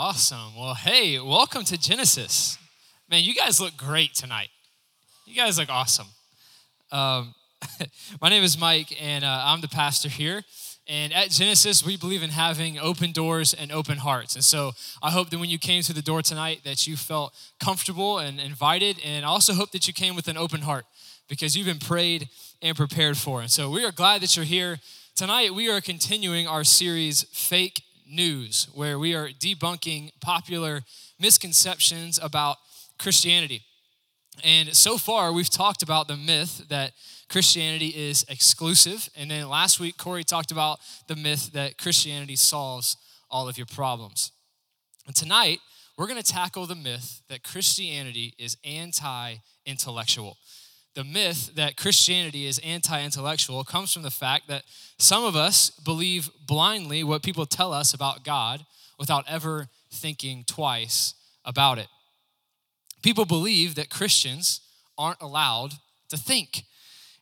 Awesome. Well, hey, welcome to Genesis. Man, you guys look great tonight. You guys look awesome. Um, my name is Mike, and uh, I'm the pastor here. And at Genesis, we believe in having open doors and open hearts. And so I hope that when you came through the door tonight, that you felt comfortable and invited. And I also hope that you came with an open heart because you've been prayed and prepared for. And so we are glad that you're here. Tonight, we are continuing our series, Fake news, where we are debunking popular misconceptions about Christianity. And so far, we've talked about the myth that Christianity is exclusive. And then last week, Corey talked about the myth that Christianity solves all of your problems. And tonight, we're going to tackle the myth that Christianity is anti intellectual the myth that Christianity is anti intellectual comes from the fact that some of us believe blindly what people tell us about God without ever thinking twice about it. People believe that Christians aren't allowed to think.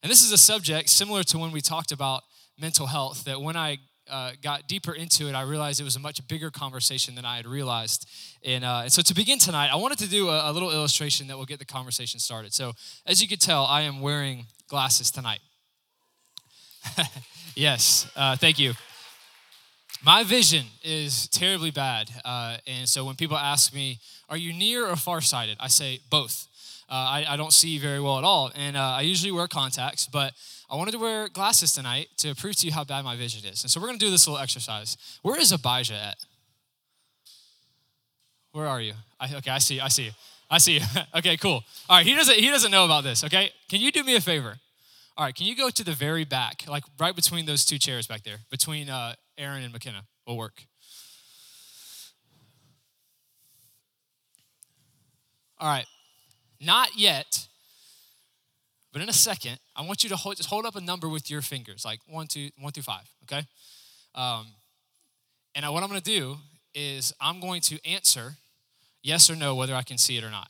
And this is a subject similar to when we talked about mental health, that when I uh, got deeper into it, I realized it was a much bigger conversation than I had realized. And, uh, and so to begin tonight, I wanted to do a, a, little illustration that will get the conversation started. So as you can tell, I am wearing glasses tonight. yes, uh, thank you. My vision is terribly bad. Uh, and so when people ask me, are you near or farsighted? I say both. Uh, I, I, don't see very well at all. And uh, I usually wear contacts, but I wanted to wear glasses tonight to prove to you how bad my vision is. And so we're going to do this little exercise. Where is Abijah at? Where are you? I, okay, I see. I see. I see okay, cool. All right, he doesn't he doesn't know about this. Okay, can you do me a favor? All right, can you go to the very back, like right between those two chairs back there, between uh, Aaron and McKenna? Will work. All right, not yet. But in a second, I want you to hold, just hold up a number with your fingers, like one, two, one through five, okay? Um, and I, what I'm going to do is I'm going to answer yes or no whether I can see it or not.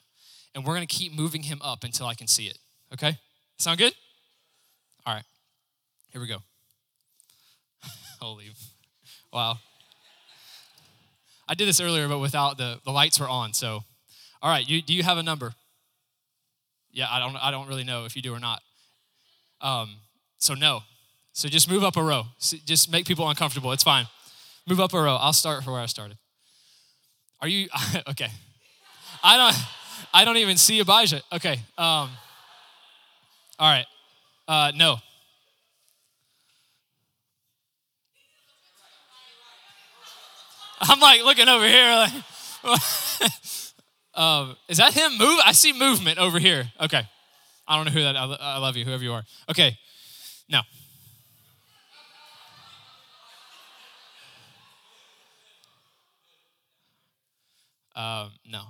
And we're going to keep moving him up until I can see it, okay? Sound good? All right, here we go. Holy, wow. I did this earlier, but without the, the lights were on, so. All right, you, do you have a number? Yeah, I don't, I don't really know if you do or not. Um, so, no. So just move up a row. Just make people uncomfortable. It's fine. Move up a row. I'll start from where I started. Are you, okay. I don't, I don't even see Abijah. Okay. Um, all right. Uh, no. I'm like looking over here like, Um, is that him? Move. I see movement over here. Okay. I don't know who that. I love you, whoever you are. Okay. No. Um, no.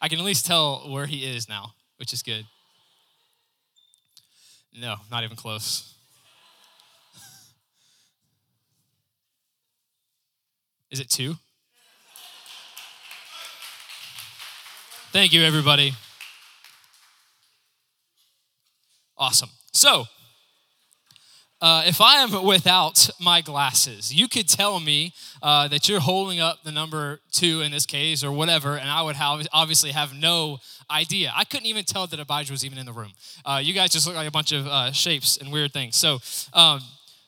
I can at least tell where he is now, which is good. No, not even close. Is it two? Thank you, everybody. Awesome. So, uh, if I am without my glasses, you could tell me uh, that you're holding up the number two in this case or whatever, and I would have, obviously have no idea. I couldn't even tell that Abijah was even in the room. Uh, you guys just look like a bunch of uh, shapes and weird things. So um,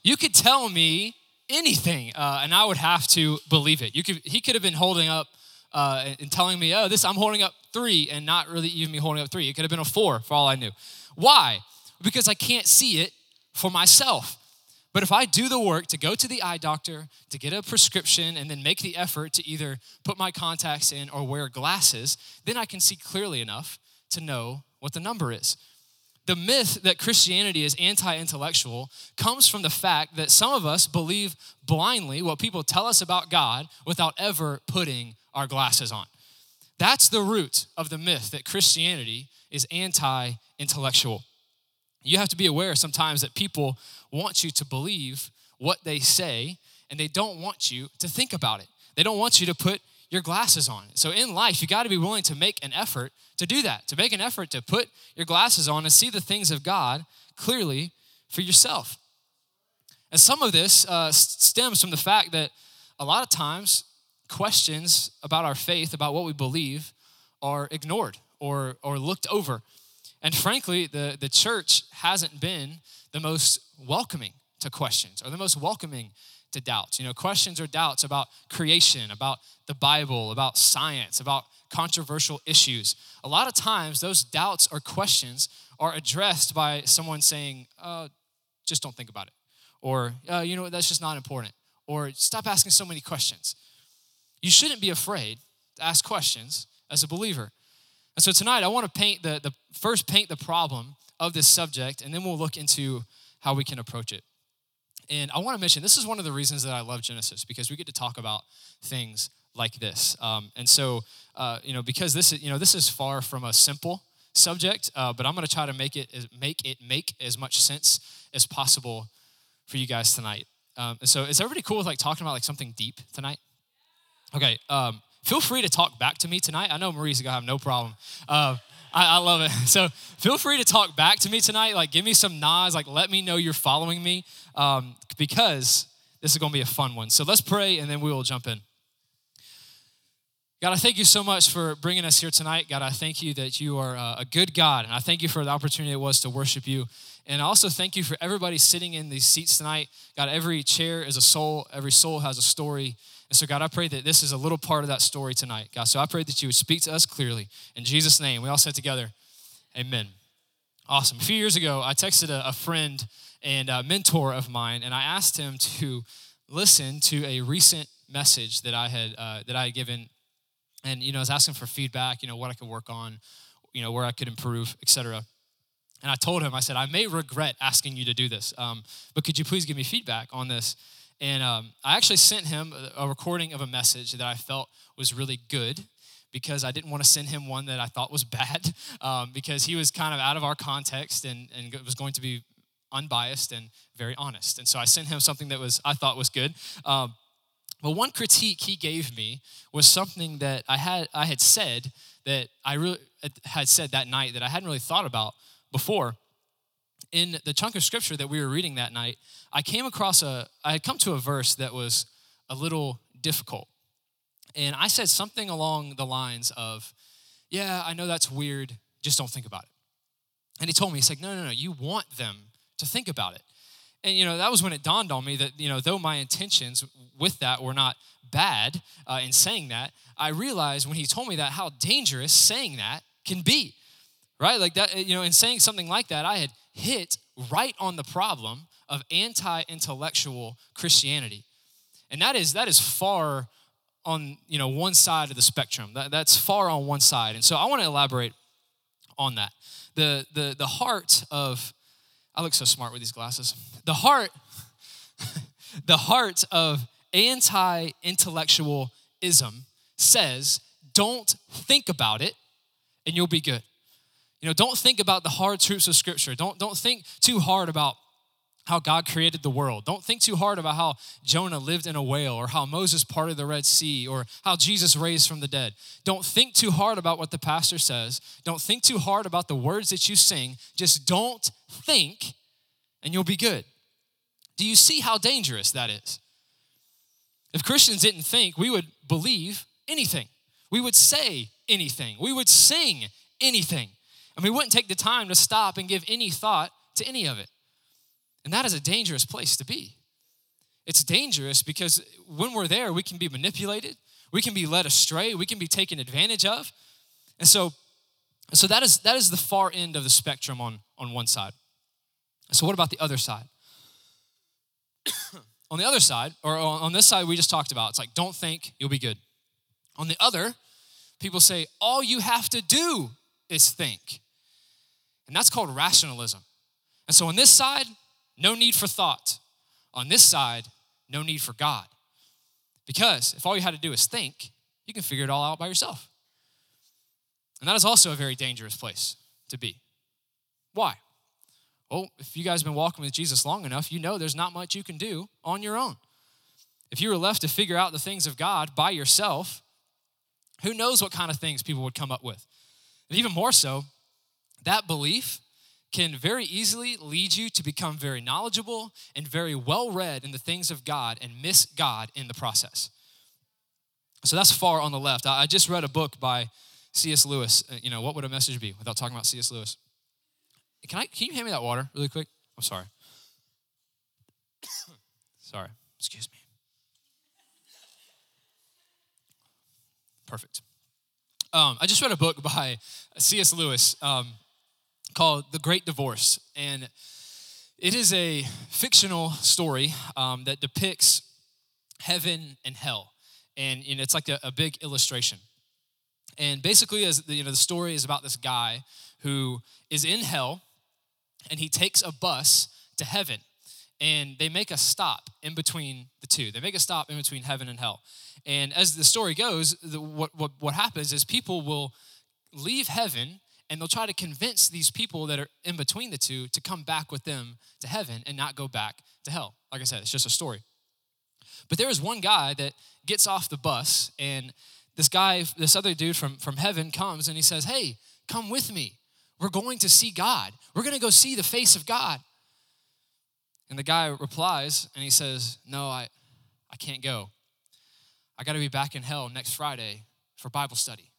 you could tell me anything, uh, and I would have to believe it. You could, he could have been holding up uh, and telling me, oh, this, I'm holding up three, and not really even me holding up three. It could have been a four for all I knew. Why? Because I can't see it for myself. But if I do the work to go to the eye doctor, to get a prescription, and then make the effort to either put my contacts in or wear glasses, then I can see clearly enough to know what the number is. The myth that Christianity is anti intellectual comes from the fact that some of us believe blindly what people tell us about God without ever putting our glasses on. That's the root of the myth that Christianity is anti intellectual. You have to be aware sometimes that people want you to believe what they say and they don't want you to think about it. They don't want you to put your glasses on. So in life, you got to be willing to make an effort to do that, to make an effort to put your glasses on and see the things of God clearly for yourself. And some of this uh, stems from the fact that a lot of times questions about our faith, about what we believe, are ignored or, or looked over. And frankly, the, the church hasn't been the most welcoming to questions or the most welcoming to doubts. You know, questions or doubts about creation, about the Bible, about science, about controversial issues. A lot of times, those doubts or questions are addressed by someone saying, uh, just don't think about it. Or, uh, you know, that's just not important. Or, stop asking so many questions. You shouldn't be afraid to ask questions as a believer. And so tonight, I want to paint the, the first paint the problem of this subject, and then we'll look into how we can approach it. And I want to mention this is one of the reasons that I love Genesis because we get to talk about things like this. Um, and so, uh, you know, because this is, you know, this is far from a simple subject, uh, but I'm going to try to make it make it make as much sense as possible for you guys tonight. Um, and so, is everybody cool with like talking about like something deep tonight? Okay. Um, feel free to talk back to me tonight. I know Marie's gonna have no problem. Uh, I, I, love it. So feel free to talk back to me tonight. Like, give me some nods. Like, let me know you're following me um, because this is gonna be a fun one. So let's pray and then we will jump in. God, I thank you so much for bringing us here tonight. God, I thank you that you are uh, a good God. And I thank you for the opportunity it was to worship you. And I also thank you for everybody sitting in these seats tonight. God, every chair is a soul, every soul has a story. And so, God, I pray that this is a little part of that story tonight. God, so I pray that you would speak to us clearly. In Jesus' name, we all said together, Amen. Awesome. A few years ago, I texted a, friend and a mentor of mine, and I asked him to listen to a recent message that I had uh, that I had given and you know, I was asking for feedback, you know, what I could work on, you know, where I could improve, etc. And I told him, I said, I may regret asking you to do this, um, but could you please give me feedback on this? And um, I actually sent him a recording of a message that I felt was really good because I didn't want to send him one that I thought was bad um, because he was kind of out of our context and, and was going to be unbiased and very honest. And so I sent him something that was I thought was good. Um, but one critique he gave me was something that I had I had said that I really uh, had said that night that I hadn't really thought about before. In the chunk of scripture that we were reading that night, I came across a I had come to a verse that was a little difficult. And I said something along the lines of, "Yeah, I know that's weird, just don't think about it." And he told me, he's like, "No, no, no, you want them to think about it." And you know that was when it dawned on me that you know though my intentions with that were not bad uh, in saying that i realized when he told me that how dangerous saying that can be right? Like that you know in saying something like that i had hit right on the problem of anti-intellectual christianity. And that is that is far on you know one side of the spectrum. That, that's far on one side. And so i want to elaborate on that. The the the heart of I look so smart with these glasses. The heart, the heart of anti-intellectualism says, don't think about it and you'll be good. You know, don't think about the hard truths of scripture. Don't, don't think too hard about how God created the world. Don't think too hard about how Jonah lived in a whale or how Moses parted the Red Sea or how Jesus raised from the dead. Don't think too hard about what the pastor says. Don't think too hard about the words that you sing. Just don't think and you'll be good. Do you see how dangerous that is? If Christians didn't think, we would believe anything. We would say anything. We would sing anything. And we wouldn't take the time to stop and give any thought to any of it. And that is a dangerous place to be. It's dangerous because when we're there, we can be manipulated, we can be led astray, we can be taken advantage of. And so, so that is that is the far end of the spectrum on, on one side. So what about the other side? on the other side, or on this side we just talked about, it's like, don't think, you'll be good. On the other, people say, all you have to do is think. And that's called rationalism. And so on this side, no need for thought. On this side, no need for God. Because if all you had to do is think, you can figure it all out by yourself. And that is also a very dangerous place to be. Why? Well, if you guys have been walking with Jesus long enough, you know there's not much you can do on your own. If you were left to figure out the things of God by yourself, who knows what kind of things people would come up with? And even more so, that belief can very easily lead you to become very knowledgeable and very well read in the things of God and miss God in the process. So that's far on the left. I just read a book by C.S. Lewis. Uh, you know, what would a message be without talking about C.S. Lewis? Can I? Can you hand me that water really quick? I'm sorry. sorry. Excuse me. Perfect. Um, I just read a book by C.S. Lewis um, called The Great Divorce, and it is a fictional story um, that depicts heaven and hell, and know, it's like a, a big illustration. And basically, as the, you know, the story is about this guy who is in hell, and he takes a bus to heaven, and they make a stop in between the two. They make a stop in between heaven and hell. And as the story goes, the, what, what, what happens is people will leave heaven and they'll try to convince these people that are in between the two to come back with them to heaven and not go back to hell. Like I said, it's just a story. But there is one guy that gets off the bus, and this guy, this other dude from, from heaven comes and he says, Hey, come with me. We're going to see God. We're going to go see the face of God. And the guy replies and he says, No, I, I can't go. I got to be back in hell next Friday for Bible study.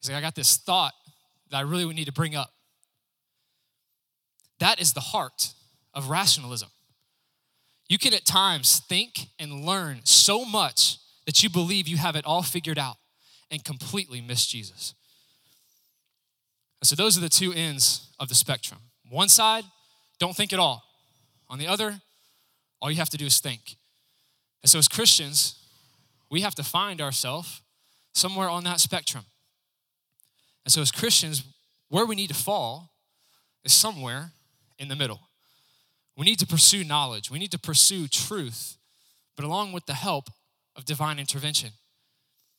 He's like, I got this thought that I really would need to bring up. That is the heart of rationalism. You can at times think and learn so much that you believe you have it all figured out and completely miss Jesus. And so, those are the two ends of the spectrum. One side, don't think at all. On the other, all you have to do is think. And so, as Christians, we have to find ourselves somewhere on that spectrum. And so, as Christians, where we need to fall is somewhere in the middle. We need to pursue knowledge, we need to pursue truth, but along with the help of divine intervention.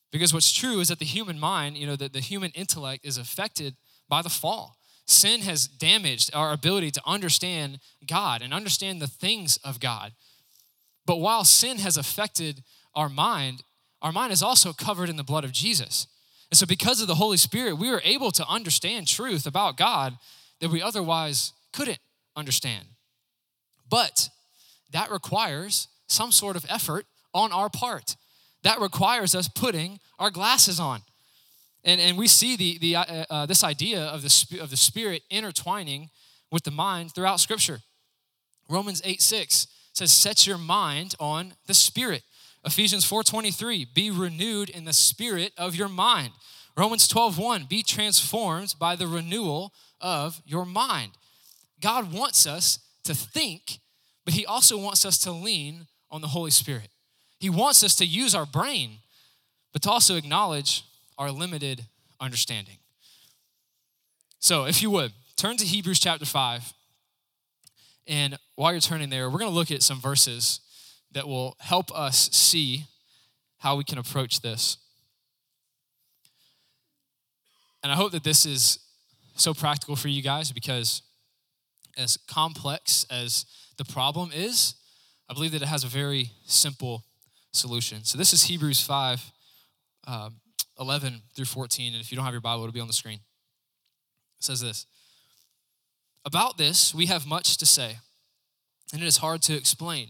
Because what's true is that the human mind, you know, that the human intellect is affected by the fall. Sin has damaged our ability to understand God and understand the things of God. But while sin has affected our mind, our mind is also covered in the blood of Jesus. And so, because of the Holy Spirit, we are able to understand truth about God that we otherwise couldn't understand. But that requires some sort of effort on our part. That requires us putting our glasses on. And, and we see the, the, uh, uh, this idea of the, of the Spirit intertwining with the mind throughout Scripture. Romans 8 6 says, Set your mind on the Spirit. Ephesians 4:23, be renewed in the spirit of your mind. Romans 12:1, be transformed by the renewal of your mind. God wants us to think, but he also wants us to lean on the Holy Spirit. He wants us to use our brain, but to also acknowledge our limited understanding. So, if you would, turn to Hebrews chapter 5. And while you're turning there, we're going to look at some verses that will help us see how we can approach this. And I hope that this is so practical for you guys because, as complex as the problem is, I believe that it has a very simple solution. So, this is Hebrews 5 um, 11 through 14. And if you don't have your Bible, it'll be on the screen. It says this About this, we have much to say, and it is hard to explain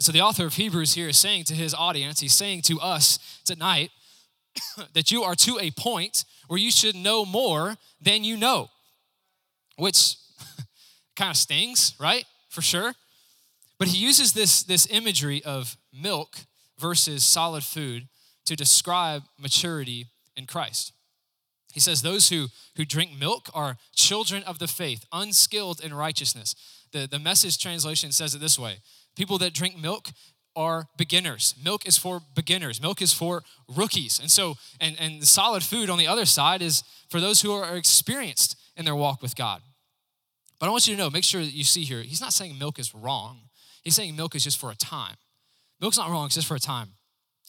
So the author of Hebrews here is saying to his audience, he's saying to us tonight that you are to a point where you should know more than you know, which kind of stings, right? For sure. But he uses this, this imagery of milk versus solid food to describe maturity in Christ. He says, Those who, who drink milk are children of the faith, unskilled in righteousness. The, the message translation says it this way People that drink milk are beginners. Milk is for beginners. Milk is for rookies. And so, and, and the solid food on the other side is for those who are experienced in their walk with God. But I want you to know, make sure that you see here, he's not saying milk is wrong. He's saying milk is just for a time. Milk's not wrong, it's just for a time.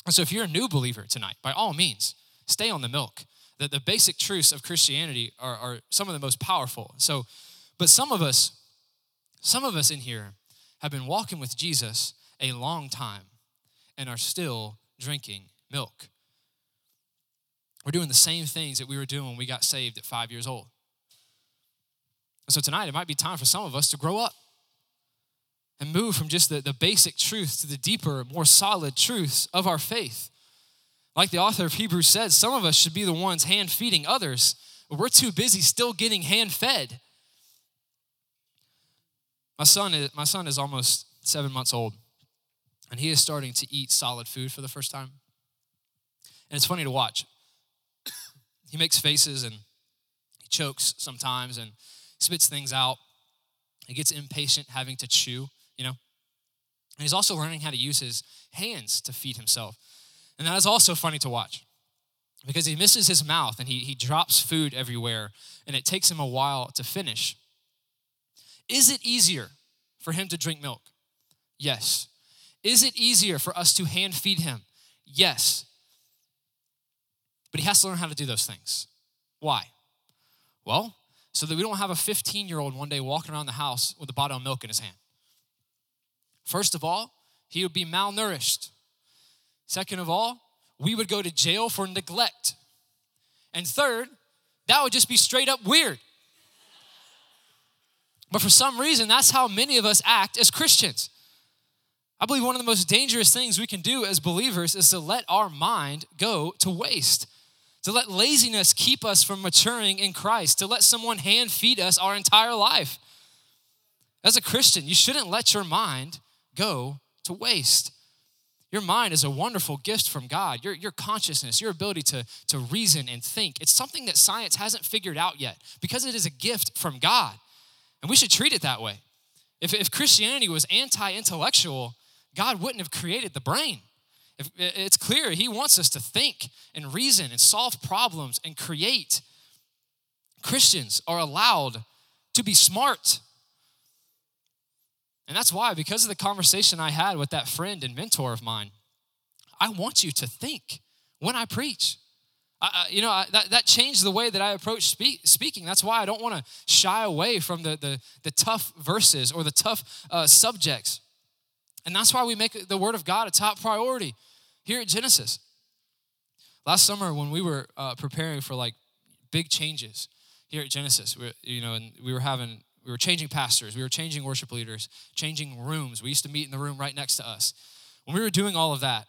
And so if you're a new believer tonight, by all means, stay on the milk. The, the basic truths of Christianity are, are some of the most powerful. So, but some of us, some of us in here have been walking with Jesus a long time and are still drinking milk. We're doing the same things that we were doing when we got saved at five years old. So tonight, it might be time for some of us to grow up and move from just the, the basic truths to the deeper, more solid truths of our faith. Like the author of Hebrews said, some of us should be the ones hand feeding others, but we're too busy still getting hand fed. My son is, my son is almost seven months old, and he is starting to eat solid food for the first time. And it's funny to watch. he makes faces and he chokes sometimes and spits things out. He gets impatient having to chew you know? And he's also learning how to use his hands to feed himself. And that is also funny to watch because he misses his mouth and he, he drops food everywhere and it takes him a while to finish. Is it easier for him to drink milk? Yes. Is it easier for us to hand feed him? Yes. But he has to learn how to do those things. Why? Well, so that we don't have a 15 year old one day walking around the house with a bottle of milk in his hand. First of all, he would be malnourished. Second of all, we would go to jail for neglect. And third, that would just be straight up weird. But for some reason, that's how many of us act as Christians. I believe one of the most dangerous things we can do as believers is to let our mind go to waste, to let laziness keep us from maturing in Christ, to let someone hand feed us our entire life. As a Christian, you shouldn't let your mind go to waste. Your mind is a wonderful gift from God. Your, your consciousness, your ability to, to reason and think, it's something that science hasn't figured out yet because it is a gift from God. And we should treat it that way. If, if Christianity was anti intellectual, God wouldn't have created the brain. If, it's clear He wants us to think and reason and solve problems and create. Christians are allowed to be smart. And that's why, because of the conversation I had with that friend and mentor of mine, I want you to think when I preach. I, you know, I, that, that changed the way that I approach speak, speaking. That's why I don't want to shy away from the, the, the tough verses or the tough uh, subjects. And that's why we make the Word of God a top priority here at Genesis. Last summer, when we were uh, preparing for like big changes here at Genesis, we, you know, and we were having we were changing pastors, we were changing worship leaders, changing rooms. We used to meet in the room right next to us. When we were doing all of that,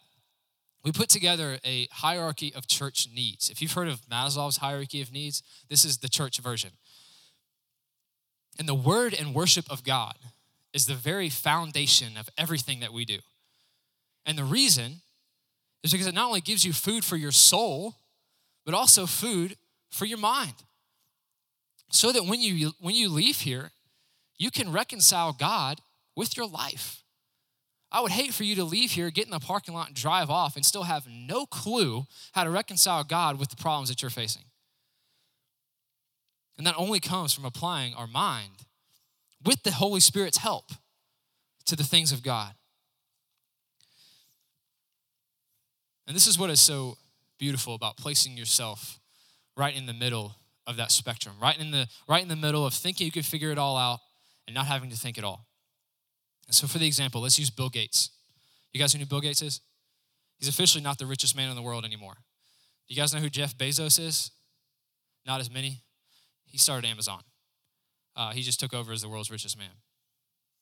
we put together a hierarchy of church needs. If you've heard of Maslow's hierarchy of needs, this is the church version. And the word and worship of God is the very foundation of everything that we do. And the reason is because it not only gives you food for your soul, but also food for your mind so that when you when you leave here you can reconcile god with your life i would hate for you to leave here get in the parking lot and drive off and still have no clue how to reconcile god with the problems that you're facing and that only comes from applying our mind with the holy spirit's help to the things of god and this is what is so beautiful about placing yourself right in the middle of that spectrum, right in the right in the middle of thinking you could figure it all out and not having to think at all. So for the example, let's use Bill Gates. You guys know who Bill Gates is? He's officially not the richest man in the world anymore. Do you guys know who Jeff Bezos is? Not as many. He started Amazon. Uh, he just took over as the world's richest man.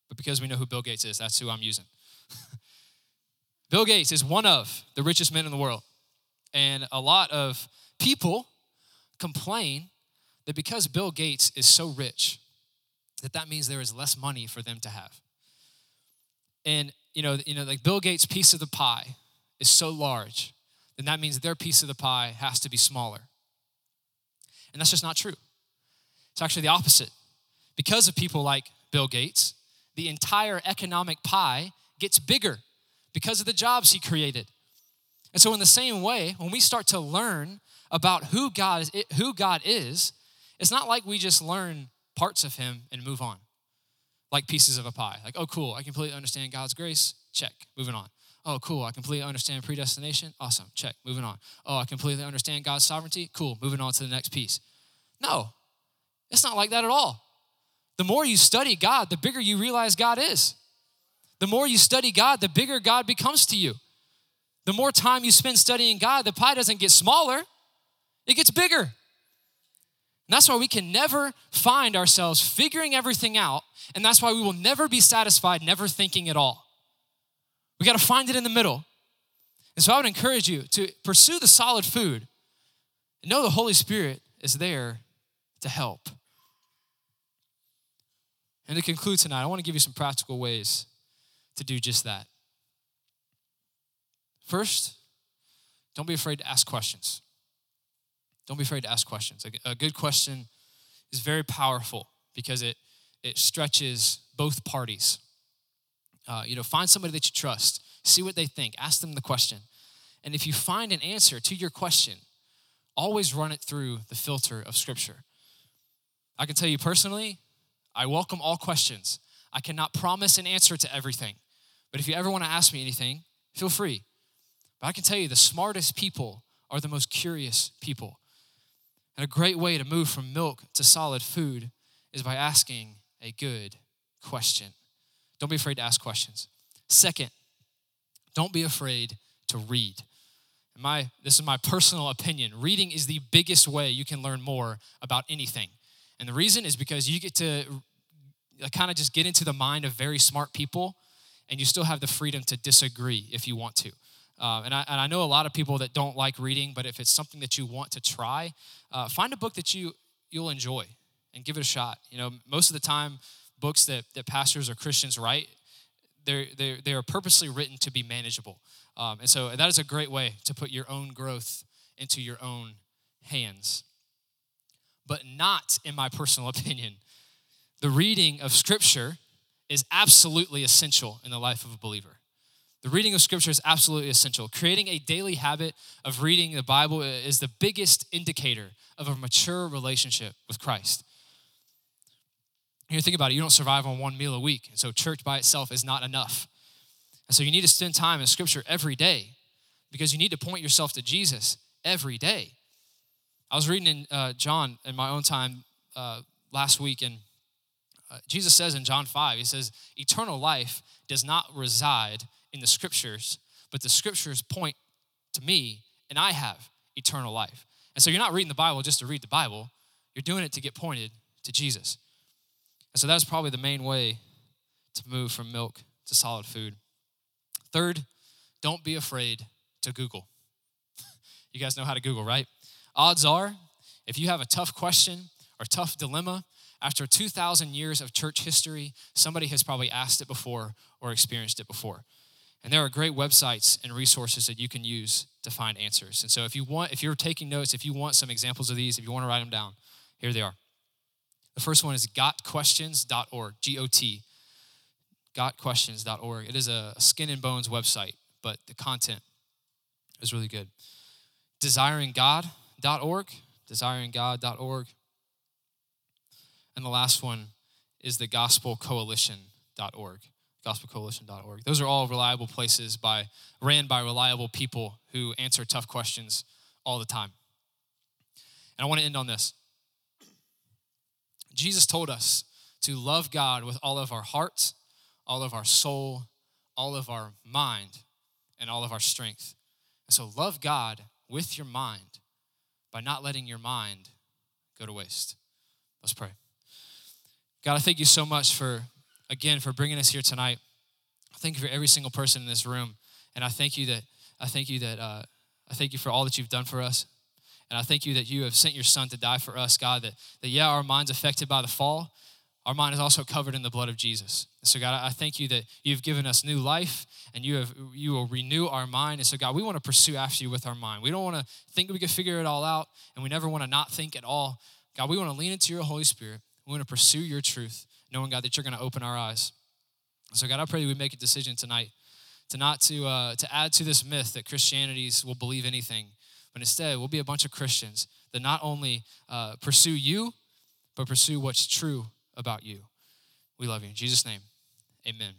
But because we know who Bill Gates is, that's who I'm using. Bill Gates is one of the richest men in the world. And a lot of people complain that because Bill Gates is so rich, that that means there is less money for them to have. And you know, you know, like Bill Gates' piece of the pie is so large, then that means their piece of the pie has to be smaller. And that's just not true. It's actually the opposite. Because of people like Bill Gates, the entire economic pie gets bigger because of the jobs he created. And so, in the same way, when we start to learn about who God is, who God is, it's not like we just learn parts of him and move on. Like pieces of a pie. Like, oh cool, I completely understand God's grace. Check. Moving on. Oh, cool. I completely understand predestination. Awesome. Check. Moving on. Oh, I completely understand God's sovereignty. Cool. Moving on to the next piece. No, it's not like that at all. The more you study God, the bigger you realize God is. The more you study God, the bigger God becomes to you. The more time you spend studying God, the pie doesn't get smaller, it gets bigger. And that's why we can never find ourselves figuring everything out, and that's why we will never be satisfied, never thinking at all. We got to find it in the middle. And so I would encourage you to pursue the solid food and know the Holy Spirit is there to help. And to conclude tonight, I want to give you some practical ways to do just that. First, don't be afraid to ask questions. Don't be afraid to ask questions. A, good question is very powerful because it, it stretches both parties. Uh, you know, find somebody that you trust, see what they think, ask them the question. And if you find an answer to your question, always run it through the filter of Scripture. I can tell you personally, I welcome all questions. I cannot promise an answer to everything. But if you ever want to ask me anything, feel free. But I can tell you the smartest people are the most curious people. And a great way to move from milk to solid food is by asking a good question. Don't be afraid to ask questions. Second, don't be afraid to read. My, this is my personal opinion. Reading is the biggest way you can learn more about anything. And the reason is because you get to kind of just get into the mind of very smart people and you still have the freedom to disagree if you want to. Uh, and, I, and I know a lot of people that don't like reading, but if it's something that you want to try, uh, find a book that you, you'll enjoy and give it a shot. You know, most of the time, books that, that pastors or Christians write, they're, they're, they are purposely written to be manageable. Um, and so that is a great way to put your own growth into your own hands but not, in my personal opinion. The reading of Scripture is absolutely essential in the life of a believer. The reading of Scripture is absolutely essential. Creating a daily habit of reading the Bible is the biggest indicator of a mature relationship with Christ. You think about it, you don't survive on one meal a week. And so church by itself is not enough. And so you need to spend time in Scripture every day because you need to point yourself to Jesus every day. I was reading in uh, John in my own time uh, last week, and uh, Jesus says in John 5, He says, Eternal life does not reside in the scriptures, but the scriptures point to me, and I have eternal life. And so you're not reading the Bible just to read the Bible, you're doing it to get pointed to Jesus. And so that's probably the main way to move from milk to solid food. Third, don't be afraid to Google. you guys know how to Google, right? Odds are, if you have a tough question or tough dilemma, after 2,000 years of church history, somebody has probably asked it before or experienced it before. And there are great websites and resources that you can use to find answers. And so if you want, if you're taking notes, if you want some examples of these, if you want to write them down, here they are. The first one is gotquestions.org, G O T, gotquestions.org. It is a skin and bones website, but the content is really good. Desiringgod.org, desiringgod.org. And the last one is the gospelcoalition.org, gospelcoalition.org. Those are all reliable places by ran by reliable people who answer tough questions all the time. And I want to end on this. Jesus told us to love God with all of our heart, all of our soul, all of our mind, and all of our strength. And so love God with your mind by not letting your mind go to waste. Let's pray. God, I thank you so much for, again, for bringing us here tonight. I thank you for every single person in this room. And I thank you that, I thank you that, uh, I thank you for all that you've done for us. And I thank you that you have sent your son to die for us, God, that, that yeah, our mind's affected by the fall, our mind is also covered in the blood of Jesus. So, God, I thank you that you've given us new life and you have you will renew our mind. And so, God, we want to pursue after you with our mind. We don't want to think we can figure it all out, and we never want to not think at all. God, we want to lean into your Holy Spirit. We want to pursue your truth, knowing, God, that you're going to open our eyes. So, God, I pray that we make a decision tonight to not to uh, to add to this myth that Christianities will believe anything, but instead we'll be a bunch of Christians that not only uh, pursue you, but pursue what's true about you. We love you. In Jesus' name, amen.